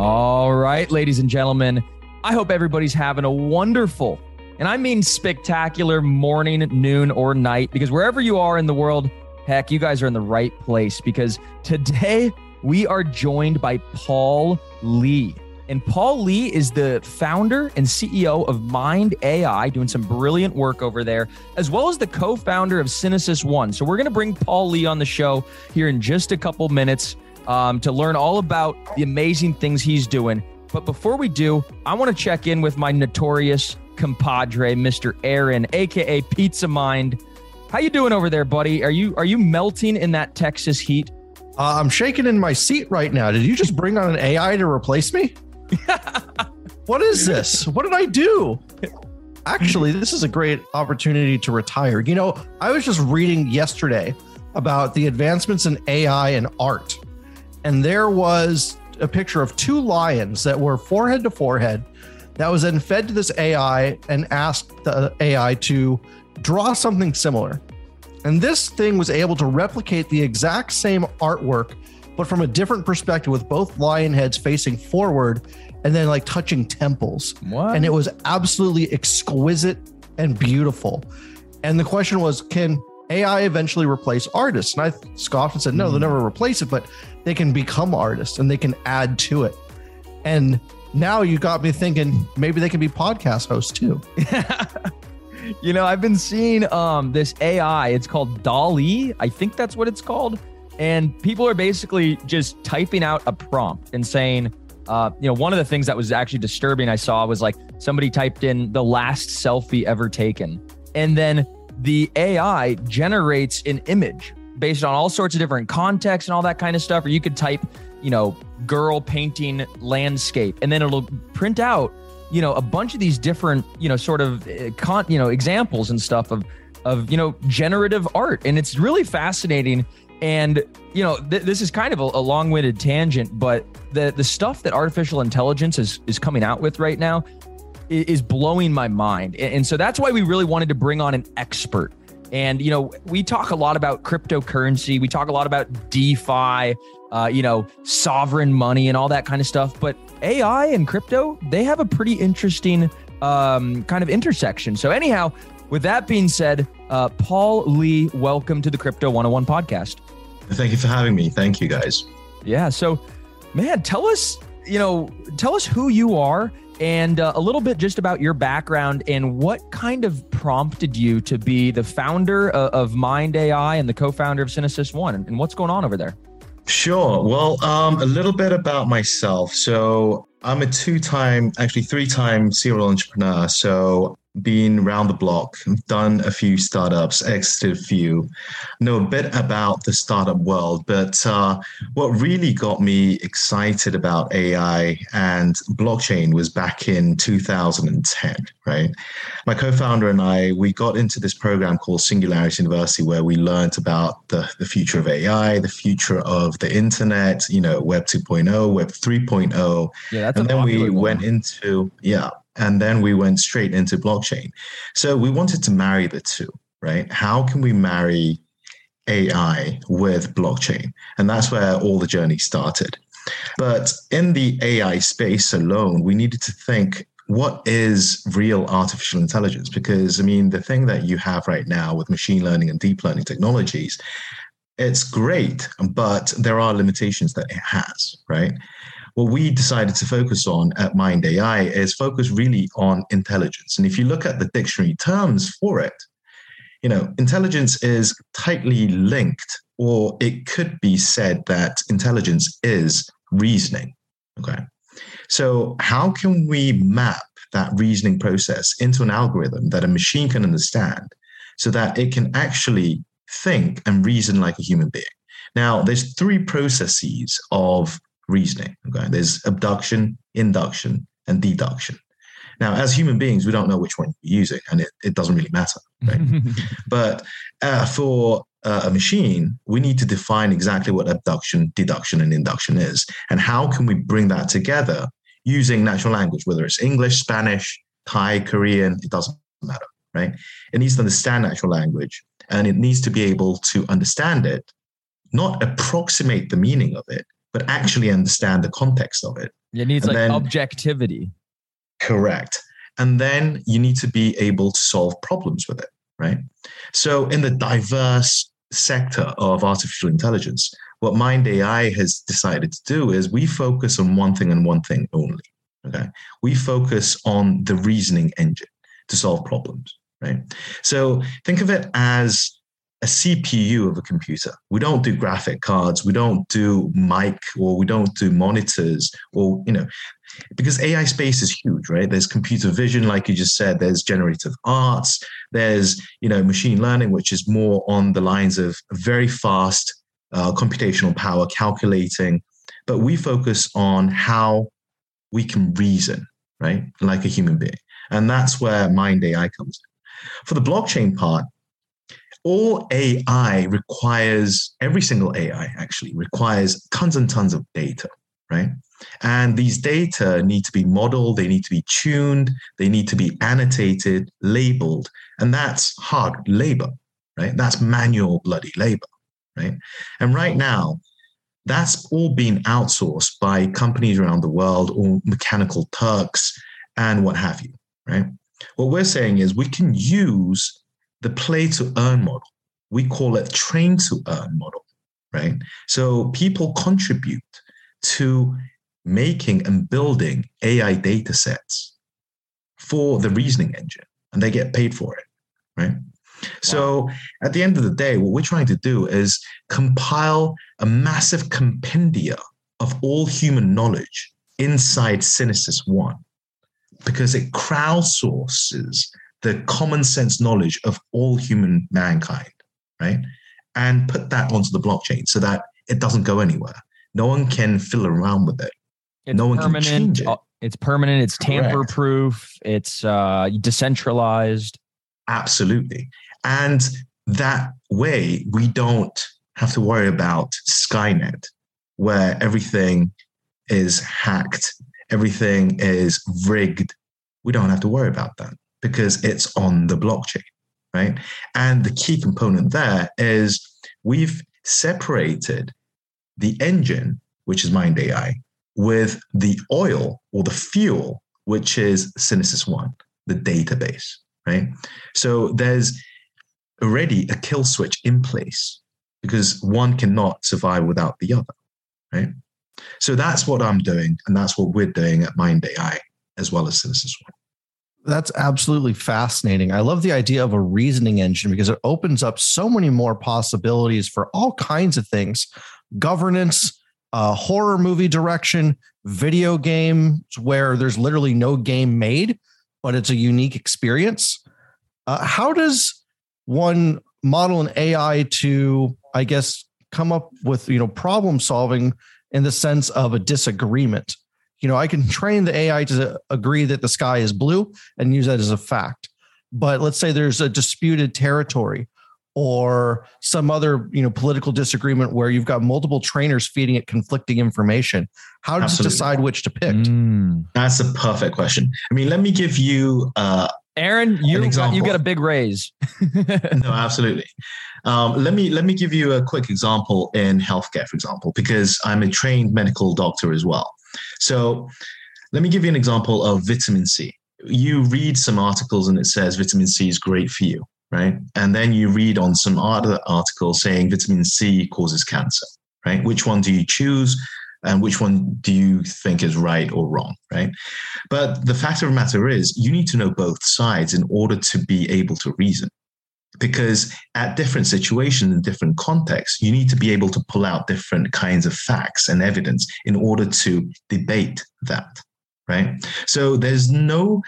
All right, ladies and gentlemen, I hope everybody's having a wonderful, and I mean spectacular morning, noon, or night, because wherever you are in the world, heck, you guys are in the right place because today we are joined by Paul Lee. And Paul Lee is the founder and CEO of Mind AI, doing some brilliant work over there, as well as the co founder of Synesis One. So, we're going to bring Paul Lee on the show here in just a couple minutes um, to learn all about the amazing things he's doing. But before we do, I want to check in with my notorious compadre, Mr. Aaron, aka Pizza Mind. How you doing over there, buddy? Are you are you melting in that Texas heat? Uh, I'm shaking in my seat right now. Did you just bring on an AI to replace me? what is this? What did I do? Actually, this is a great opportunity to retire. You know, I was just reading yesterday about the advancements in AI and art, and there was a picture of two lions that were forehead to forehead that was then fed to this AI and asked the AI to draw something similar. And this thing was able to replicate the exact same artwork but from a different perspective with both lion heads facing forward and then like touching temples. What? And it was absolutely exquisite and beautiful. And the question was, can AI eventually replace artists? And I scoffed and said, no, they'll Hmm. never replace it, but they can become artists and they can add to it. And now you got me thinking maybe they can be podcast hosts too. you know, I've been seeing um this AI. It's called DALL-E. I think that's what it's called. And people are basically just typing out a prompt and saying, uh, you know, one of the things that was actually disturbing I saw was like somebody typed in the last selfie ever taken. And then the AI generates an image based on all sorts of different contexts and all that kind of stuff. Or you could type, you know, girl painting landscape, and then it'll print out you know a bunch of these different you know sort of uh, con you know examples and stuff of of you know generative art and it's really fascinating and you know th- this is kind of a, a long-winded tangent but the the stuff that artificial intelligence is is coming out with right now is blowing my mind. And, so that's why we really wanted to bring on an expert. And you know we talk a lot about cryptocurrency. We talk a lot about defi uh, you know sovereign money and all that kind of stuff. But ai and crypto they have a pretty interesting um, kind of intersection. So anyhow with that being said uh, paul lee welcome to the crypto 101 podcast. Thank you for having me. Thank you, guys. yeah so man tell us you know tell us who you are and uh, a little bit just about your background and what kind of prompted you to be the founder of, of mind ai and the co-founder of Synesis One and what's going on over there Sure. Well, um, a little bit about myself. So I'm a two-time, actually three-time serial entrepreneur. So been around the block, done a few startups, exited a few, know a bit about the startup world. But uh, what really got me excited about AI and blockchain was back in 2010, right? My co-founder and I, we got into this program called Singularity University, where we learned about the, the future of AI, the future of the internet, you know, Web 2.0, Web 3.0, yeah that's and then we one. went into yeah and then we went straight into blockchain. So we wanted to marry the two right? How can we marry ai with blockchain? And that's where all the journey started. But in the ai space alone we needed to think what is real artificial intelligence? Because i mean the thing that you have right now with machine learning and deep learning technologies it's great but there are limitations that it has right what we decided to focus on at Mind AI is focus really on intelligence. And if you look at the dictionary terms for it, you know, intelligence is tightly linked, or it could be said that intelligence is reasoning. Okay. So, how can we map that reasoning process into an algorithm that a machine can understand so that it can actually think and reason like a human being? Now, there's three processes of reasoning. Okay, there's abduction, induction, and deduction. Now, as human beings, we don't know which one you're using, and it, it doesn't really matter. Right? but uh, for uh, a machine, we need to define exactly what abduction, deduction, and induction is, and how can we bring that together using natural language, whether it's English, Spanish, Thai, Korean, it doesn't matter, right? It needs to understand natural language, and it needs to be able to understand it, not approximate the meaning of it, but actually understand the context of it It needs And like then- objectivity. Correct. And then you need to be able to solve problems with it, right? So, in the diverse sector of artificial intelligence, what Mind AI has decided to do is we focus on one thing and one thing only. Okay. We focus on the reasoning engine to solve problems, right? So, think of it as a CPU of a computer. We don't do graphic cards, we don't do mic, or we don't do monitors, or, you know, because AI space is huge, right? There's computer vision, like you just said, there's generative arts, there's, you know, machine learning, which is more on the lines of very fast uh, computational power calculating. But we focus on how we can reason, right? Like a human being. And that's where Mind AI comes in. For the blockchain part, all AI requires, every single AI actually requires tons and tons of data, right? And these data need to be modeled, they need to be tuned, they need to be annotated, labeled. And that's hard labor, right? That's manual bloody labor, right? And right now, that's all being outsourced by companies around the world or mechanical Turks and what have you, right? What we're saying is we can use the play to earn model. We call it train to earn model, right? So people contribute to making and building AI data sets for the reasoning engine, and they get paid for it, right? So at the end of the day, what we're trying to do is compile a massive compendia of all human knowledge inside Synesis One because it crowdsources the common sense knowledge of all human mankind, right? And put that onto the blockchain so that it doesn't go anywhere. No one can fill around with it. It's No one can change it. uh, It's permanent. It's tamper proof. It's uh, decentralized. Absolutely. And that way, we don't have to worry about Skynet, where everything is hacked, everything is rigged. We don't have to worry about that because it's on the blockchain, right? And the key component there is we've separated the engine, which is Mind AI, with the oil or the fuel, which is Synesis One, the database, right? So there's already a kill switch in place because one cannot survive without the other, right? So that's what I'm doing, and that's what we're doing at Mind AI as well as Synesis One. That's absolutely fascinating. I love the idea of a reasoning engine because it opens up so many more possibilities for all kinds of things governance, uh, horror movie direction, video games where there's literally no game made, but it's a unique experience. Uh, how does one model an AI to, I guess, come up with you know problem solving in the sense of a disagreement? You know, I can train the AI to agree that the sky is blue and use that as a fact. But let's say there's a disputed territory or some other, you know, political disagreement where you've got multiple trainers feeding it conflicting information. How does Absolutely. it decide which to pick? Mm. That's a perfect question. I mean, let me give you uh, Aaron, you got, you example. got a big raise. no, absolutely. Um, let me let me give you a quick example in healthcare, for example, because I'm a trained medical doctor as well. So, let me give you an example of vitamin C. You read some articles and it says vitamin C is great for you, right? And then you read on some other article saying vitamin C causes cancer, right? Which one do you choose? And which one do you think is right or wrong, right? But the fact of the matter is, you need to know both sides in order to be able to reason because at different situations and different contexts, you need to be able to pull out different kinds of facts and evidence in order to debate that, right? So there's no,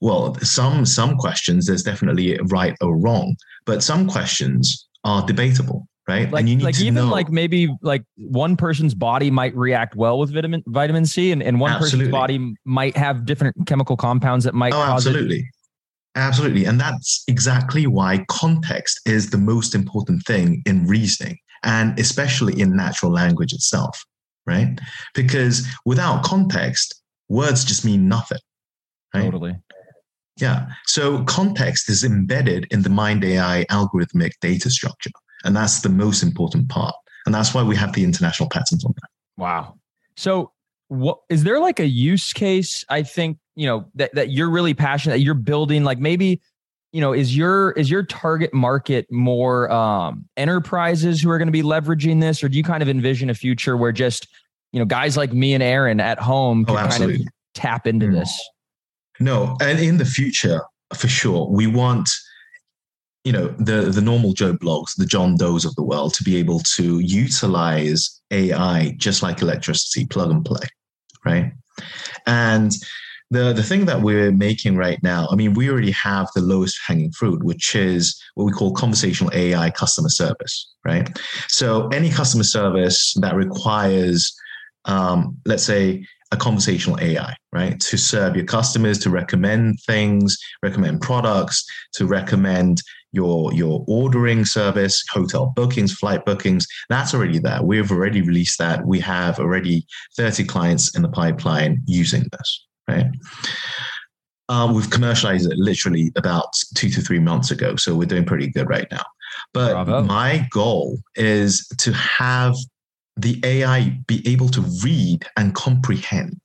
well, some some questions there's definitely right or wrong, but some questions are debatable, right? Like, and you need like to even know. like maybe like one person's body might react well with vitamin vitamin C, and, and one Absolutely. person's body might have different chemical compounds that might Oh, cause it. Absolutely. And that's exactly why context is the most important thing in reasoning and especially in natural language itself, right? Because without context, words just mean nothing. Right? Totally. Yeah. So context is embedded in the Mind AI algorithmic data structure. And that's the most important part. And that's why we have the international patents on that. Wow. So what is there like a use case? I think you know that that you're really passionate that you're building. Like maybe you know is your is your target market more um, enterprises who are going to be leveraging this, or do you kind of envision a future where just you know guys like me and Aaron at home Oh, can kind of tap into Mm. this? No, and in the future, for sure, we want you know the the normal Joe Bloggs, the John Does of the world, to be able to utilize AI just like electricity, plug and play, right? And the the thing that we're making right now, I mean, we already have the lowest hanging fruit, which is what we call conversational AI customer service, right? So any customer service that requires, um, let's say, a conversational AI, right? To serve your customers, to recommend things, recommend products, to recommend your your ordering service, hotel bookings, flight bookings. That's already there. We've already released that. We have already 30 clients in the pipeline using this, right? Um, we've commercialized it literally about two to three months ago, so we're doing pretty good right now. But Bravo. my goal is to have the AI be able to read and comprehend,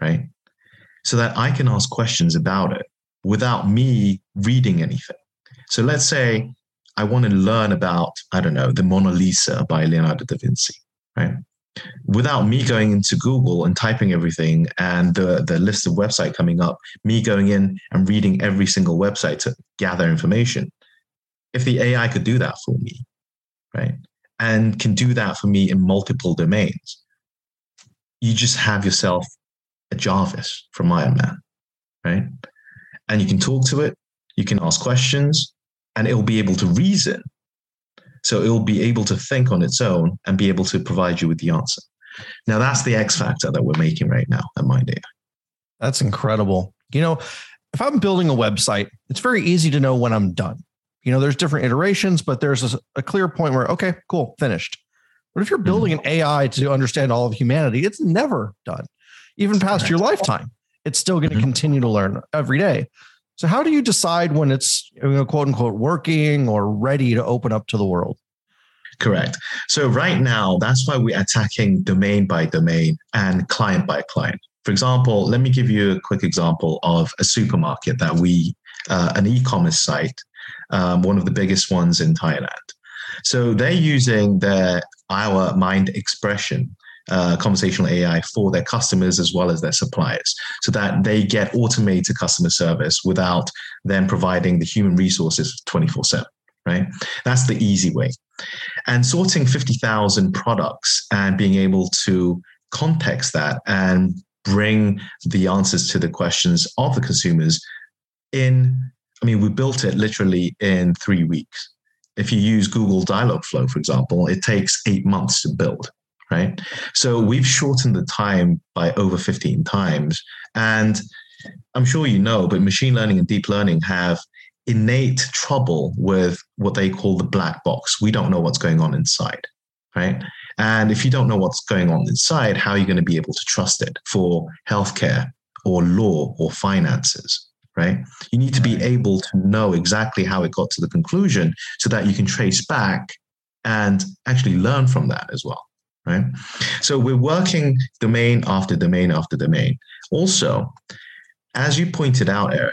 right? So that I can ask questions about it without me reading anything. So let's say I want to learn about, I don't know, the Mona Lisa by Leonardo da Vinci, right? Without me going into Google and typing everything and the, the list of website coming up, me going in and reading every single website to gather information. If the AI could do that for me, right? and can do that for me in multiple domains, you just have yourself a Jarvis from Iron Man, right? And you can talk to it, you can ask questions, and it'll be able to reason. So it'll be able to think on its own and be able to provide you with the answer. Now, that's the X factor that we're making right now at MindAI. That's incredible. You know, if I'm building a website, it's very easy to know when I'm done. You know, there's different iterations, but there's a, a clear point where, okay, cool, finished. But if you're building an AI to understand all of humanity, it's never done. Even past your lifetime, it's still going to Mhm. continue to learn every day. So, how do you decide when it's, you know, quote unquote, working or ready to open up to the world? Correct. So right now, that's why we're attacking domain by domain and client by client. For example, let me give you a quick example of a supermarket that we, uh, an e-commerce site, um, one of the biggest ones in Thailand. So they're using their our mind expression uh, conversational AI for their customers as well as their suppliers, so that they get automated customer service without them providing the human resources twenty four seven. Right, that's the easy way. And sorting 50,000 products and being able to context that and bring the answers to the questions of the consumers in i mean we built it literally in three weeks. If you use google dialogflow for example it takes eight months to build right so we've shortened the time by over 15 times and i'm sure you know but machine learning and deep learning have innate trouble with what they call the black box. We don't know what's going on inside, right? And if you don't know what's going on inside, how are you going to be able to trust it for healthcare or law or finances, right? You need to be able to know exactly how it got to the conclusion so that you can trace back and actually learn from that as well, right? So we're working domain after domain after domain. Also, as you pointed out, Aaron,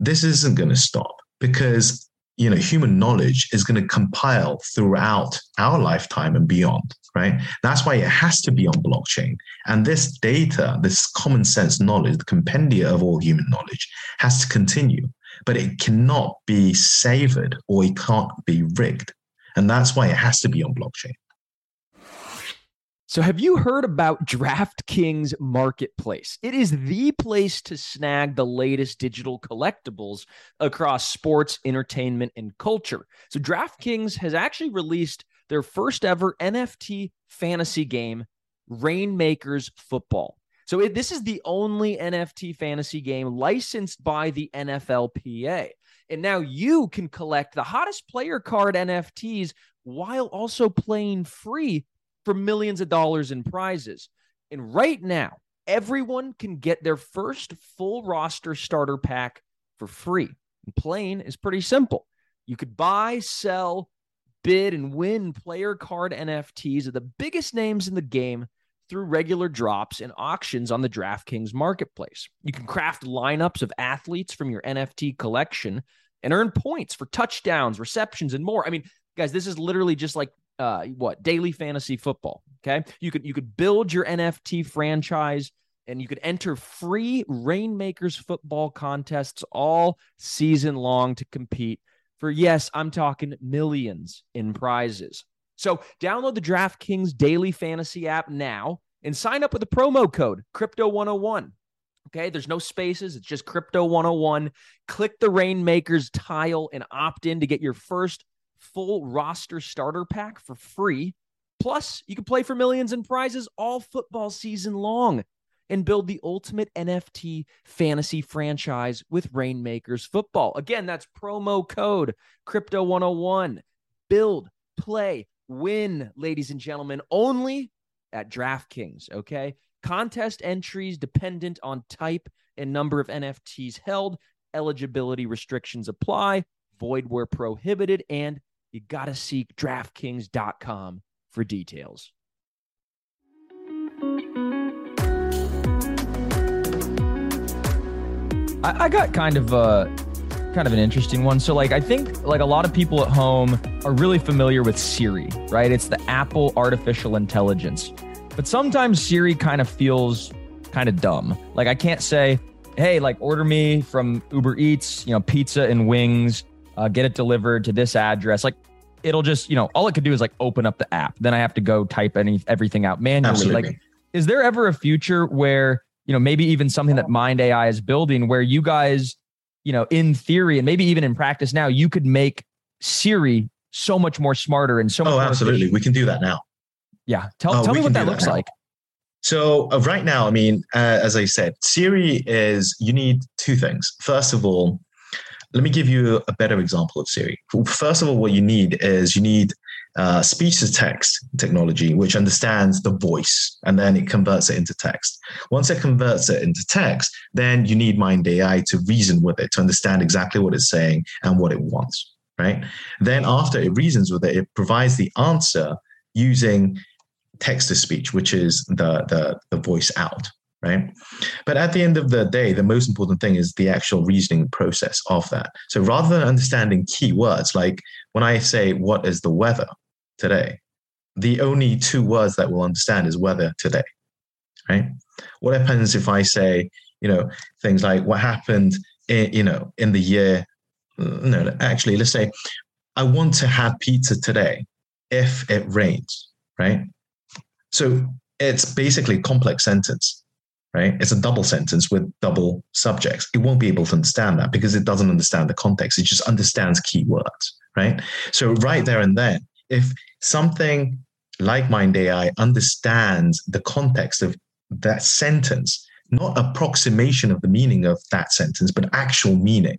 this isn't going to stop because you know human knowledge is going to compile throughout our lifetime and beyond right that's why it has to be on blockchain and this data this common sense knowledge the compendia of all human knowledge has to continue but it cannot be savored or it can't be rigged and that's why it has to be on blockchain So, have you heard about DraftKings Marketplace? It is the place to snag the latest digital collectibles across sports, entertainment, and culture. So, DraftKings has actually released their first ever NFT fantasy game, Rainmakers Football. So, it, this is the only NFT fantasy game licensed by the NFLPA. And now you can collect the hottest player card NFTs while also playing free for millions of dollars in prizes. And right now, everyone can get their first full roster starter pack for free. And playing is pretty simple. You could buy, sell, bid, and win player card NFTs of the biggest names in the game through regular drops and auctions on the DraftKings marketplace. You can craft lineups of athletes from your NFT collection and earn points for touchdowns, receptions, and more. I mean, guys, this is literally just like uh, what daily fantasy football. Okay, you could you could build your NFT franchise and you could enter free Rainmakers football contests all season long to compete for yes, I'm talking millions in prizes. So download the DraftKings Daily Fantasy app now and sign up with the promo code Crypto101. Okay, there's no spaces, it's just Crypto 101. Click the Rainmakers tile and opt in to get your first full roster starter pack for free. Plus, you can play for millions in prizes all football season long and build the ultimate NFT fantasy franchise with Rainmakers Football. Again, that's promo code Crypto 101. Build, play, win, ladies and gentlemen, only at DraftKings. Okay. Contest entries dependent on type and number of NFTs held. Eligibility restrictions apply, void where prohibited, and you got to seek DraftKings.com for details. I, I got kind of a kind of an interesting one. So like I think like a lot of people at home are really familiar with Siri, right? It's the Apple artificial intelligence. But sometimes Siri kind of feels kind of dumb. Like I can't say, "Hey, like order me from Uber Eats, you know, pizza and wings, uh, get it delivered to this address." Like it'll just, you know, all it could do is like open up the app. Then I have to go type any everything out manually. Absolutely. Like is there ever a future where you know, maybe even something that Mind AI is building where you guys, you know, in theory and maybe even in practice now, you could make Siri so much more smarter and so much Oh, absolutely. efficient. We can do that now. Yeah. Tell, Oh, tell me what that that looks now. like. So uh, right now, I mean, uh, as I said, Siri is you need two things. First of all, let me give you a better example of Siri. First of all, what you need is you need uh, speech to text technology, which understands the voice and then it converts it into text. Once it converts it into text, then you need Mind AI to reason with it to understand exactly what it's saying and what it wants. Right. Then after it reasons with it, it provides the answer using text to speech, which is the the the voice out, right? But at the end of the day, the most important thing is the actual reasoning process of that. So rather than understanding keywords, like when I say what is the weather today, the only two words that we'll understand is weather today, right? What happens if I say, you know, things like what happened in, you know, in the year, no, actually, let's say I want to have pizza today if it rains, right? So it's basically a complex sentence, right? It's a double sentence with double subjects. It won't be able to understand that because it doesn't understand the context. It just understands keywords, right? So right there and then, if something like Mind AI understands the context of that sentence, not approximation of the meaning of that sentence, but actual meaning,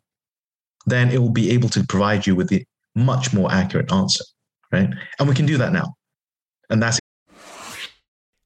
then it will be able to provide you with a much more accurate answer, right? And we can do that now. And that's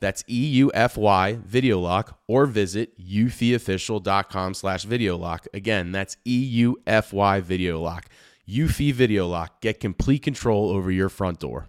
That's E U F Y Video Lock or visit eufyofficial.com slash video lock. Again, that's E U F Y Video Lock. Eufy Video Lock. Get complete control over your front door.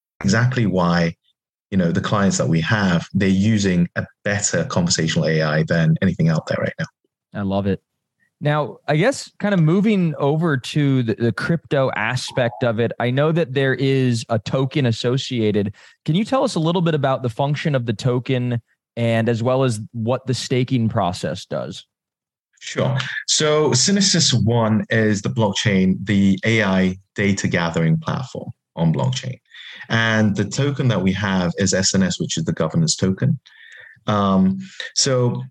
exactly why you know the clients that we have they're using a better conversational ai than anything out there right now. I love it. Now i guess kind of moving over to the, the, crypto aspect of it i know that there is a token associated. Can you tell us a little bit about the function of the token and as well as what the staking process does? Sure. So Synesis One is the blockchain, the AI data gathering platform on blockchain. And the token that we have is SNS, which is the governance token. Um, so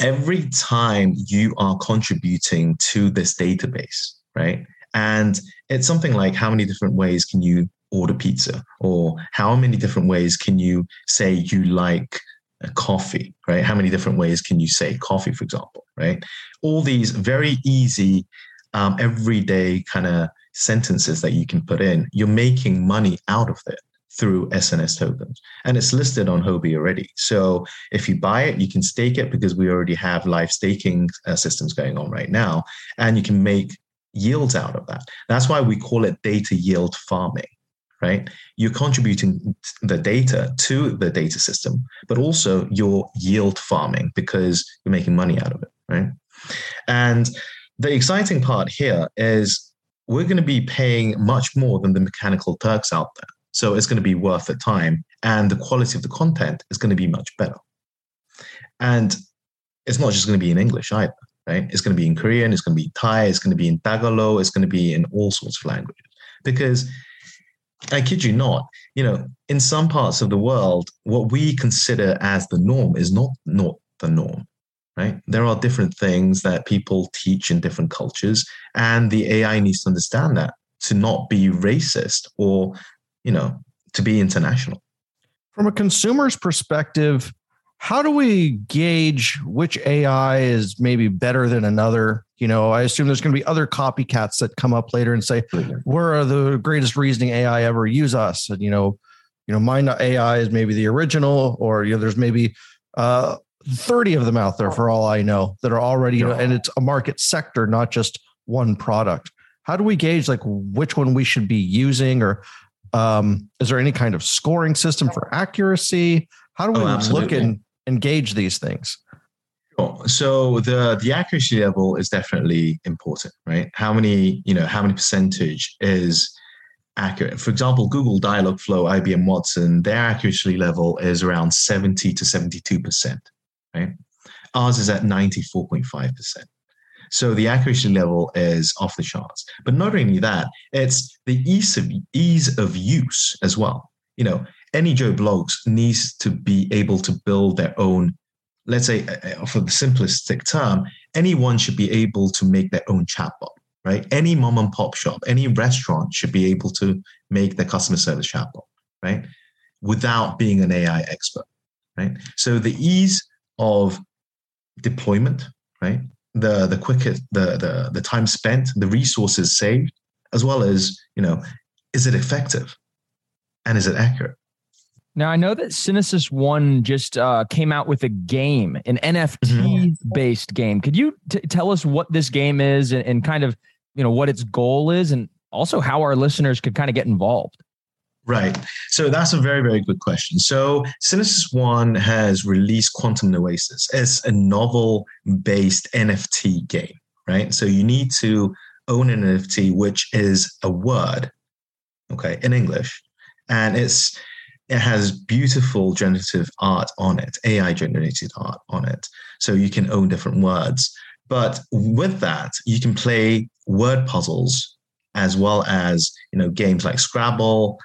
every time you are contributing to this database, right? And it's something like how many different ways can you order pizza, or how many different ways can you say you like coffee, right? How many different ways can you say coffee, for example, right? All these very easy, um, everyday kind of sentences that you can put in, you're making money out of it through SNS tokens. And it's listed on Huobi already. So if you buy it, you can stake it because we already have live staking uh, systems going on right now. And you can make yields out of that. That's why we call it data yield farming, right? You're contributing the data to the data system, but also you're yield farming because you're making money out of it, right? And the exciting part here is we're going to be paying much more than the mechanical Turks out there. So it's going to be worth the time. And the quality of the content is going to be much better. And it's not just going to be in English either, right? It's going to be in Korean, it's going to be Thai, it's going to be in Tagalog, it's going to be in all sorts of languages. Because I kid you not, you know, in some parts of the world, what we consider as the norm is not not the norm right? There are different things that people teach in different cultures, and the AI needs to understand that to not be racist or, you know, to be international. From a consumer's perspective, how do we gauge which AI is maybe better than another? You know, I assume there's going to be other copycats that come up later and say, "We're the greatest reasoning AI ever. Use us." And you know, you know, Mind AI is maybe the original, or you know, there's maybe uh, 30 of them out there for all I know that are already, yeah. and it's a market sector, not just one product. How do we gauge like which one we should be using or um, is there any kind of scoring system for accuracy? How do we oh, look and engage these things? So the the accuracy level is definitely important, right? How many, you know, how many percentage is accurate? For example, Google Dialogflow, IBM Watson, their accuracy level is around 70 to 72 percent right? Ours is at 94.5%. So the accuracy level is off the charts. But not only that, it's the ease of ease of use as well. You know, any Joe Bloggs needs to be able to build their own. Let's say, uh, uh, for the simplistic term, anyone should be able to make their own chatbot, right? Any mom and pop shop, any restaurant should be able to make their customer service chatbot, right? Without being an AI expert, right? So the ease of deployment, right? the the quicker the the the time spent, the resources saved, as well as you know, is it effective, and is it accurate? Now I know that Synesis One just uh, came out with a game, an NFT based game. Could you t- tell us what this game is and, and kind of you know what its goal is, and also how our listeners could kind of get involved? Right. So that's a very, very good question. So Synesis One has released Quantum Noesis. It's a novel based NFT game, right? So you need to own an NFT, which is a word, okay, in English. And it's it has beautiful generative art on it, AI generated art on it. So you can own different words. But with that, you can play word puzzles as well as you know games like Scrabble,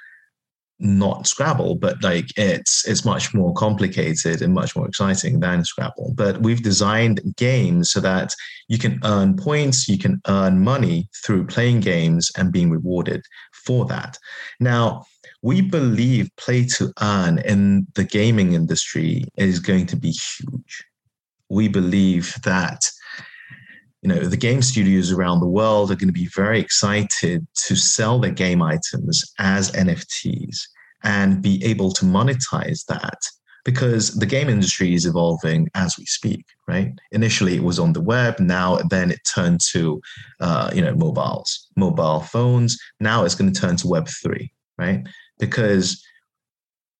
not Scrabble, but like it's it's much more complicated and much more exciting than Scrabble. But we've designed games so that you can earn points, you can earn money through playing games and being rewarded for that. Now, we believe play to earn in the gaming industry is going to be huge. We believe that you know the game studios around the world are going to be very excited to sell their game items as nfts and be able to monetize that because the game industry is evolving as we speak right? Initially it was on the web. Now then it turned to uh, you know mobiles mobile phones. Now it's going to turn to web 3 right? Because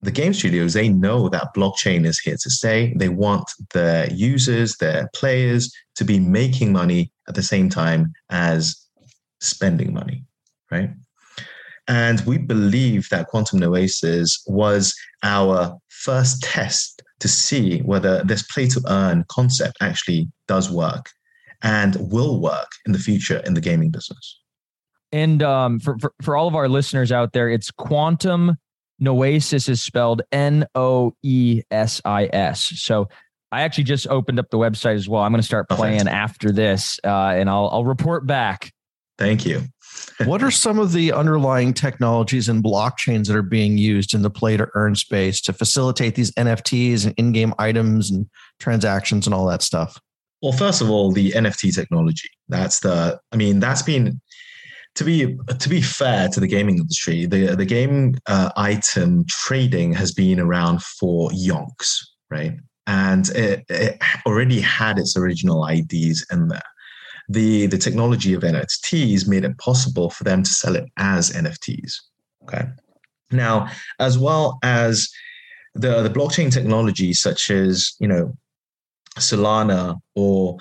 the game studios they know that blockchain is here to stay. They want their users their players to be making money at the same time as spending money right? And we believe that quantum noesis was our first test to see whether this play to earn concept actually does work and will work in the future in the gaming business. And um, for, for, for all of our listeners out there it's quantum Noesis is spelled N O E S I S. So I actually just opened up the website as well. I'm going to start playing okay. after this, uh, and I'll I'll report back. Thank you. what are some of the underlying technologies and blockchains that are being used in the play to earn space to facilitate these NFTs and in-game items and transactions and all that stuff? Well, first of all, the NFT technology. That's the. I mean, that's been to be to be fair to the gaming industry, the the game uh, item trading has been around for yonks, right? And it, it already had its original IDs in there. The the technology of NFTs made it possible for them to sell it as NFTs. Okay. Now, as well as the the blockchain technology, such as you know Solana or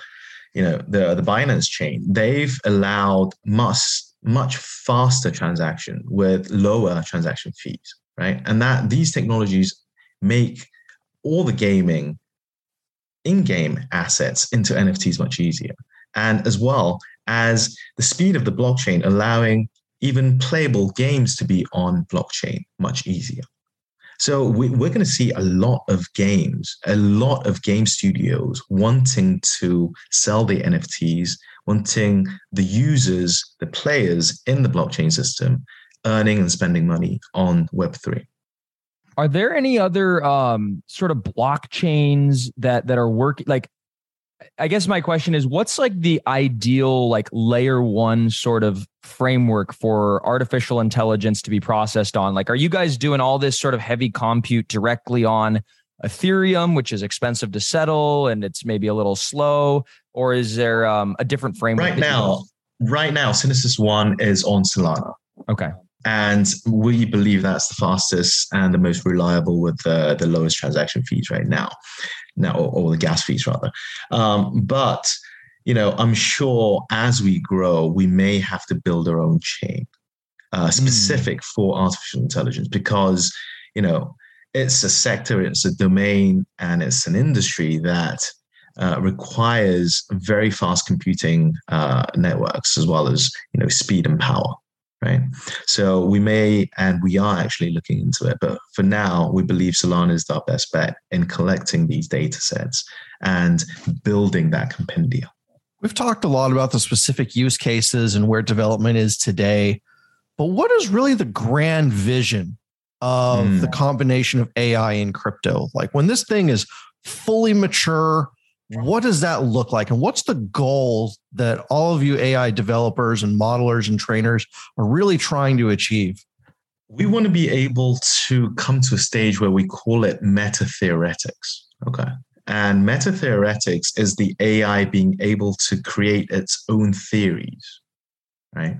you know the the Binance chain, they've allowed much much faster transaction with lower transaction fees, right? And that these technologies make all the gaming in-game assets into NFTs much easier. And as well as the speed of the blockchain allowing even playable games to be on blockchain much easier. So we, are going to see a lot of games, a lot of game studios wanting to sell the NFTs, wanting the users, the players in the blockchain system, earning and spending money on Web3. Are there any other um, sort of blockchains that that are working? Like, I guess my question is, what's like the ideal like layer one sort of framework for artificial intelligence to be processed on? Like, are you guys doing all this sort of heavy compute directly on Ethereum, which is expensive to settle and it's maybe a little slow, or is there um, a different framework? Right now, right now, Synesis One is on Solana. Okay. And we believe that's the fastest and the most reliable with the, the lowest transaction fees right now, now or, or the gas fees rather. Um, but you know, I'm sure as we grow, we may have to build our own chain uh, hmm. specific mm. for artificial intelligence because, you know, it's a sector, it's a domain, and it's an industry that uh, requires very fast computing uh, networks as well as you know speed and power right? So we may and we are actually looking into it but for now we believe solana is our best bet in collecting these data sets and building that compendium. We've talked a lot about the specific use cases and where development is today, but what is really the grand vision of mm. the combination of AI and crypto? Like when this thing is fully mature, what does that look like? And what's the goal that all of you AI developers and modelers and trainers are really trying to achieve? We want to be able to come to a stage where we call it meta theoretics. Okay. And meta theoretics is the AI being able to create its own theories, right?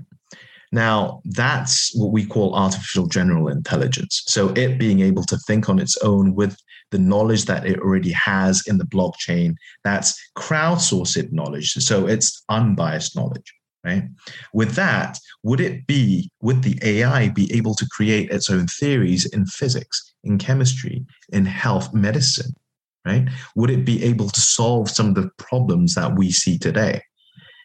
Now, that's what we call artificial general intelligence. So, it being able to think on its own with the knowledge that it already has in the blockchain, that's crowdsourced knowledge. So, it's unbiased knowledge, right? With that, would it be, would the AI be able to create its own theories in physics, in chemistry, in health, medicine, right? Would it be able to solve some of the problems that we see today?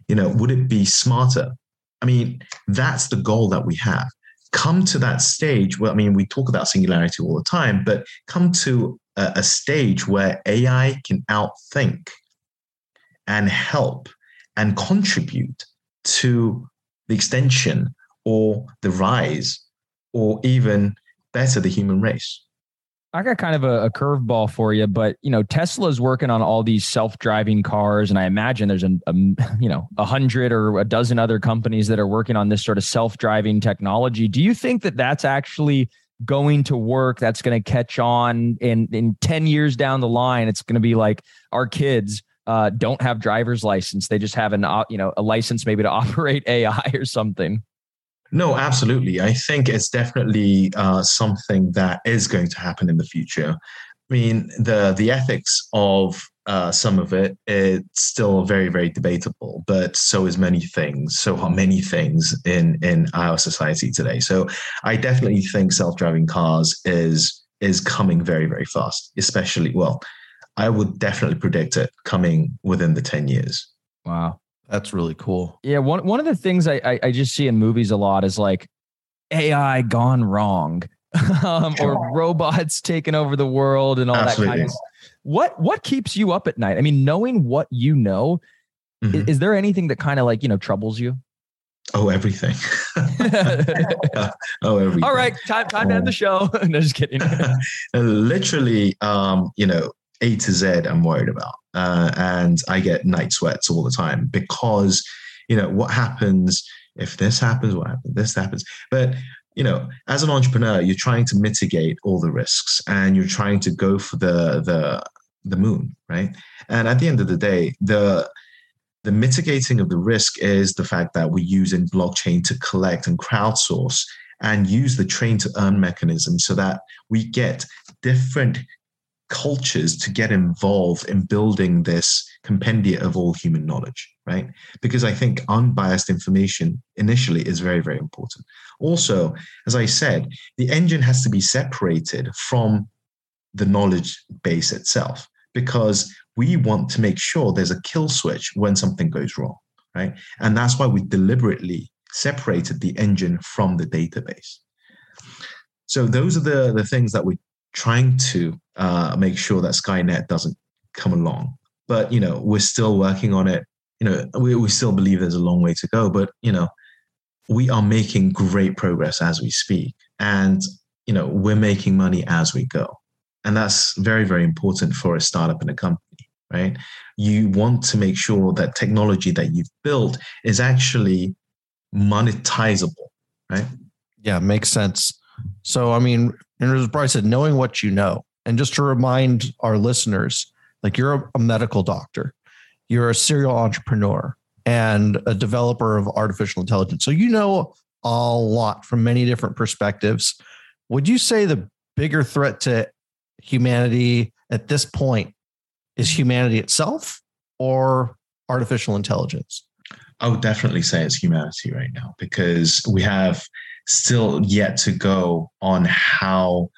You know, would it be smarter? I mean, that's the goal that we have. Come to that stage where, I mean, we talk about singularity all the time, but come to a, a stage where AI can outthink and help and contribute to the extension or the rise or even better the human race. I got kind of a, a curveball for you, but you know, Tesla's working on all these self-driving cars, and I imagine there's a, you know a hundred or a dozen other companies that are working on this sort of self-driving technology. Do you think that that's actually going to work? That's going to catch on in in ten years down the line? It's going to be like our kids uh, don't have driver's license; they just have an uh, you know a license maybe to operate AI or something. No, absolutely. I think it's definitely uh, something that is going to happen in the future. I mean, the the ethics of uh, some of it it's still very very debatable, but so is many things. So are many things in in our society today. So I definitely think self driving cars is is coming very very fast. Especially, well, I would definitely predict it coming within the ten years. Wow. That's really cool. Yeah, one one of the things I, I, I just see in movies a lot is like AI gone wrong, um, or robots taking over the world and all Absolutely. that kind of. Stuff. What what keeps you up at night? I mean, knowing what you know, mm-hmm. is, is there anything that kind of like you know troubles you? Oh, everything. oh, everything. All right, time time to end the show. no, just kidding. Literally, um, you know, A to Z. I'm worried about uh, and I get night sweats all the time because you know what happens if this happens, what happens, this happens. But you know, as an entrepreneur, you're trying to mitigate all the risks and you're trying to go for the the the moon, right? And at the end of the day, the the mitigating of the risk is the fact that we're using blockchain to collect and crowdsource and use the train to earn mechanism so that we get different cultures to get involved in building this compendia of all human knowledge, right? Because I think unbiased information initially is very, very important. Also, as I said, the engine has to be separated from the knowledge base itself because we want to make sure there's a kill switch when something goes wrong, right? And that's why we deliberately separated the engine from the database. So those are the, the things that we trying to uh, make sure that Skynet doesn't come along. But you know, we're still working on it. You know, we, we still believe there's a long way to go. But you know, we are making great progress as we speak, and you know, we're making money as we go, and that's very very important for a startup and a company. Right? You want to make sure that technology that you've built is actually monetizable. Right? Yeah, makes sense. So, I mean, and as Bryce said, knowing what you know. And just to remind our listeners, like you're a medical doctor, you're a serial entrepreneur and a developer of artificial intelligence. So you know a lot from many different perspectives. Would you say the bigger threat to humanity at this point is humanity itself or artificial intelligence? I would definitely say it's humanity right now because we have still yet to go on how.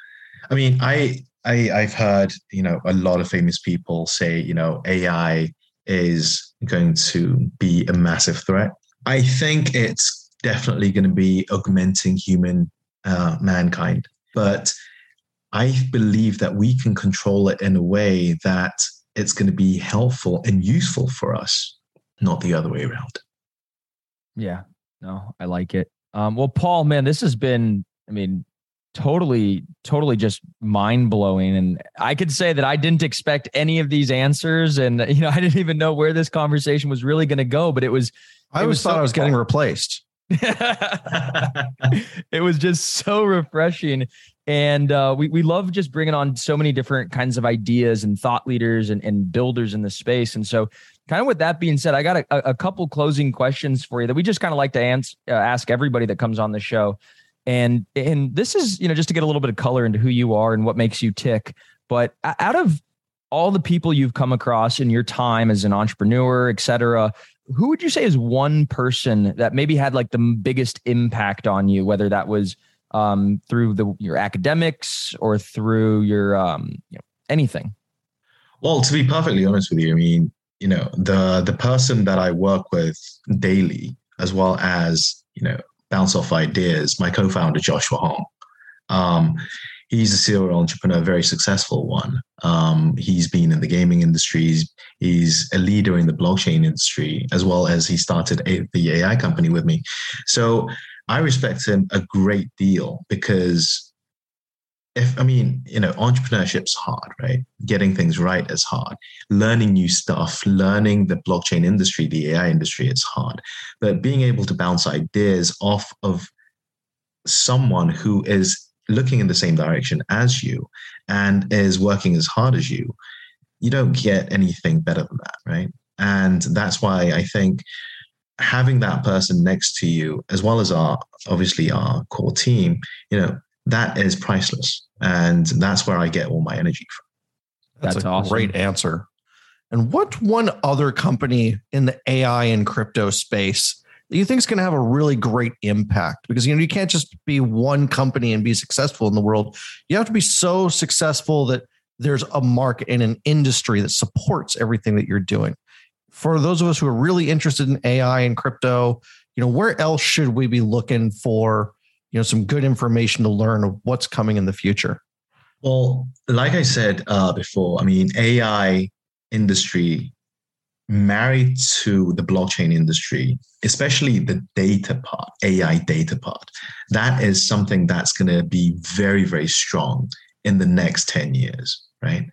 I mean, I, I I've heard you know a lot of famous people say you know AI is going to be a massive threat. I think it's definitely going to be augmenting human uh, mankind, but I believe that we can control it in a way that it's going to be helpful and useful for us, not the other way around. Yeah, no, I like it. Um, well, Paul, man, this has been, I mean, totally totally just mind blowing and i could say that i didn't expect any of these answers and you know i didn't even know where this conversation was really going to go but it was i always thought so i was getting replaced. It was just so refreshing and uh, we, we love just bringing on so many different kinds of ideas and thought leaders and, and builders in the space. And so kind of with that being said i got a, a couple closing questions for you that we just kind of like to ans- uh, ask everybody that comes on the show. And and this is you know just to get a little bit of color into who you are and what makes you tick. But out of all the people you've come across in your time as an entrepreneur et cetera who would you say is one person that maybe had like the biggest impact on you whether that was um, through the your academics or through your um, you know, anything well to be perfectly honest with you i mean you know the the person that i work with daily as well as you know bounce off ideas, my co-founder Joshua Hong. Um, he's a serial entrepreneur, very successful one. Um, he's been in the gaming industry. He's, he's, a leader in the blockchain industry, as well as he started a, the AI company with me. So I respect him a great deal because if I mean, you know, entrepreneurship's hard, right? Getting things right is hard. Learning new stuff, learning the blockchain industry, the AI industry, it's hard. But being able to bounce ideas off of someone who is looking in the same direction as you and is working as hard as you, you don't get anything better than that, right? And that's why I think having that person next to you, as well as our obviously our core team, you know, that is priceless. And that's where I get all my energy from. That's, that's a awesome. great answer. And what one other company in the AI and crypto space that you think is going to have a really great impact? Because you know you can't just be one company and be successful in the world. You have to be so successful that there's a market and an industry that supports everything that you're doing. For those of us who are really interested in AI and crypto, you know, where else should we be looking for you know some good information to learn of what's coming in the future? Well like i said uh, before i mean ai industry married to the blockchain industry especially the data part ai data part that is something that's going to be very very strong in the next 10 years right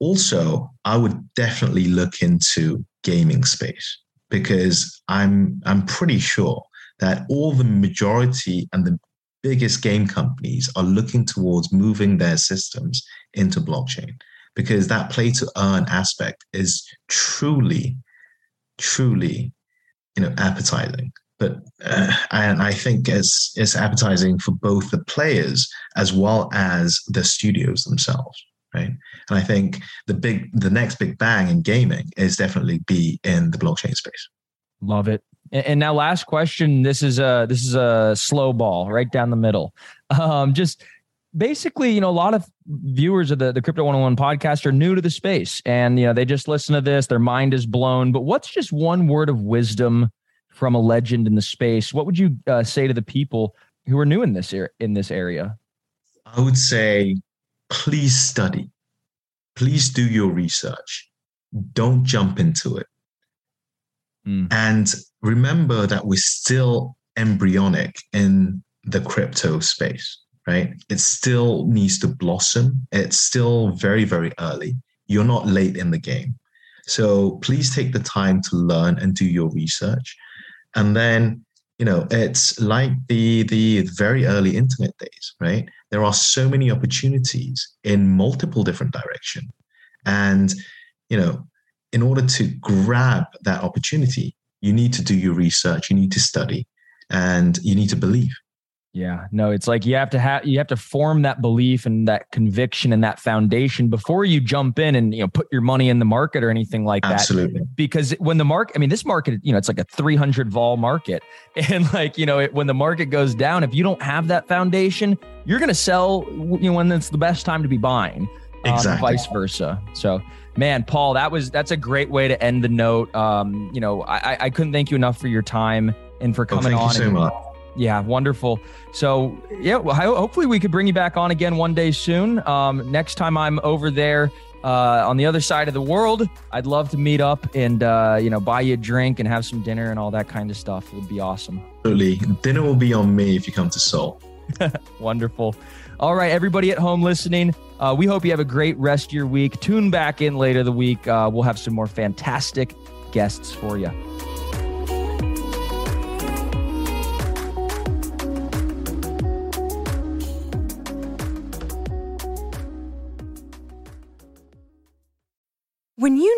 also i would definitely look into gaming space because i'm i'm pretty sure that all the majority and the biggest game companies are looking towards moving their systems into blockchain because that play to earn aspect is truly, truly, you know, appetizing. But uh, and I think it's it's appetizing for both the players as well as the studios themselves, right? And I think the big the next big bang in gaming is definitely be in the blockchain space. Love it. And now, last question. This is a this is a slow ball right down the middle. Um, just basically, you know, a lot of viewers of the the Crypto 101 podcast are new to the space, and you know, they just listen to this, their mind is blown. But what's just one word of wisdom from a legend in the space? What would you uh, say to the people who are new in this er- in this area? I would say, please study, please do your research. Don't jump into it. Mm. And remember that we're still embryonic in the crypto space, right? It still needs to blossom. It's still very, very early. You're not late in the game. So please take the time to learn and do your research. And then, you know, it's like the the very early internet days, right? There are so many opportunities in multiple different directions. And, you know, in order to grab that opportunity, you need to do your research, you need to study, and you need to believe. Yeah, no, it's like you have to have you have to form that belief and that conviction and that foundation before you jump in and you know put your money in the market or anything like that. Absolutely. Because when the market, I mean, this market, you know, it's like a 300 vol market, and like you know, it, when the market goes down, if you don't have that foundation, you're going to sell you know when it's the best time to be buying. Exactly. Um, vice versa. So man paul that was that's a great way to end the note um you know i i couldn't thank you enough for your time and for coming oh, on so much. Yeah wonderful. So yeah well, hopefully we could bring you back on again one day soon. Um next time i'm over there uh, on the other side of the world i'd love to meet up and uh, you know buy you a drink and have some dinner and all that kind of stuff. It would be awesome. Absolutely. Dinner will be on me if you come to seoul. Wonderful. All right, everybody at home listening, uh, we hope you have a great rest of your week. Tune back in later the week. Uh, we'll have some more fantastic guests for you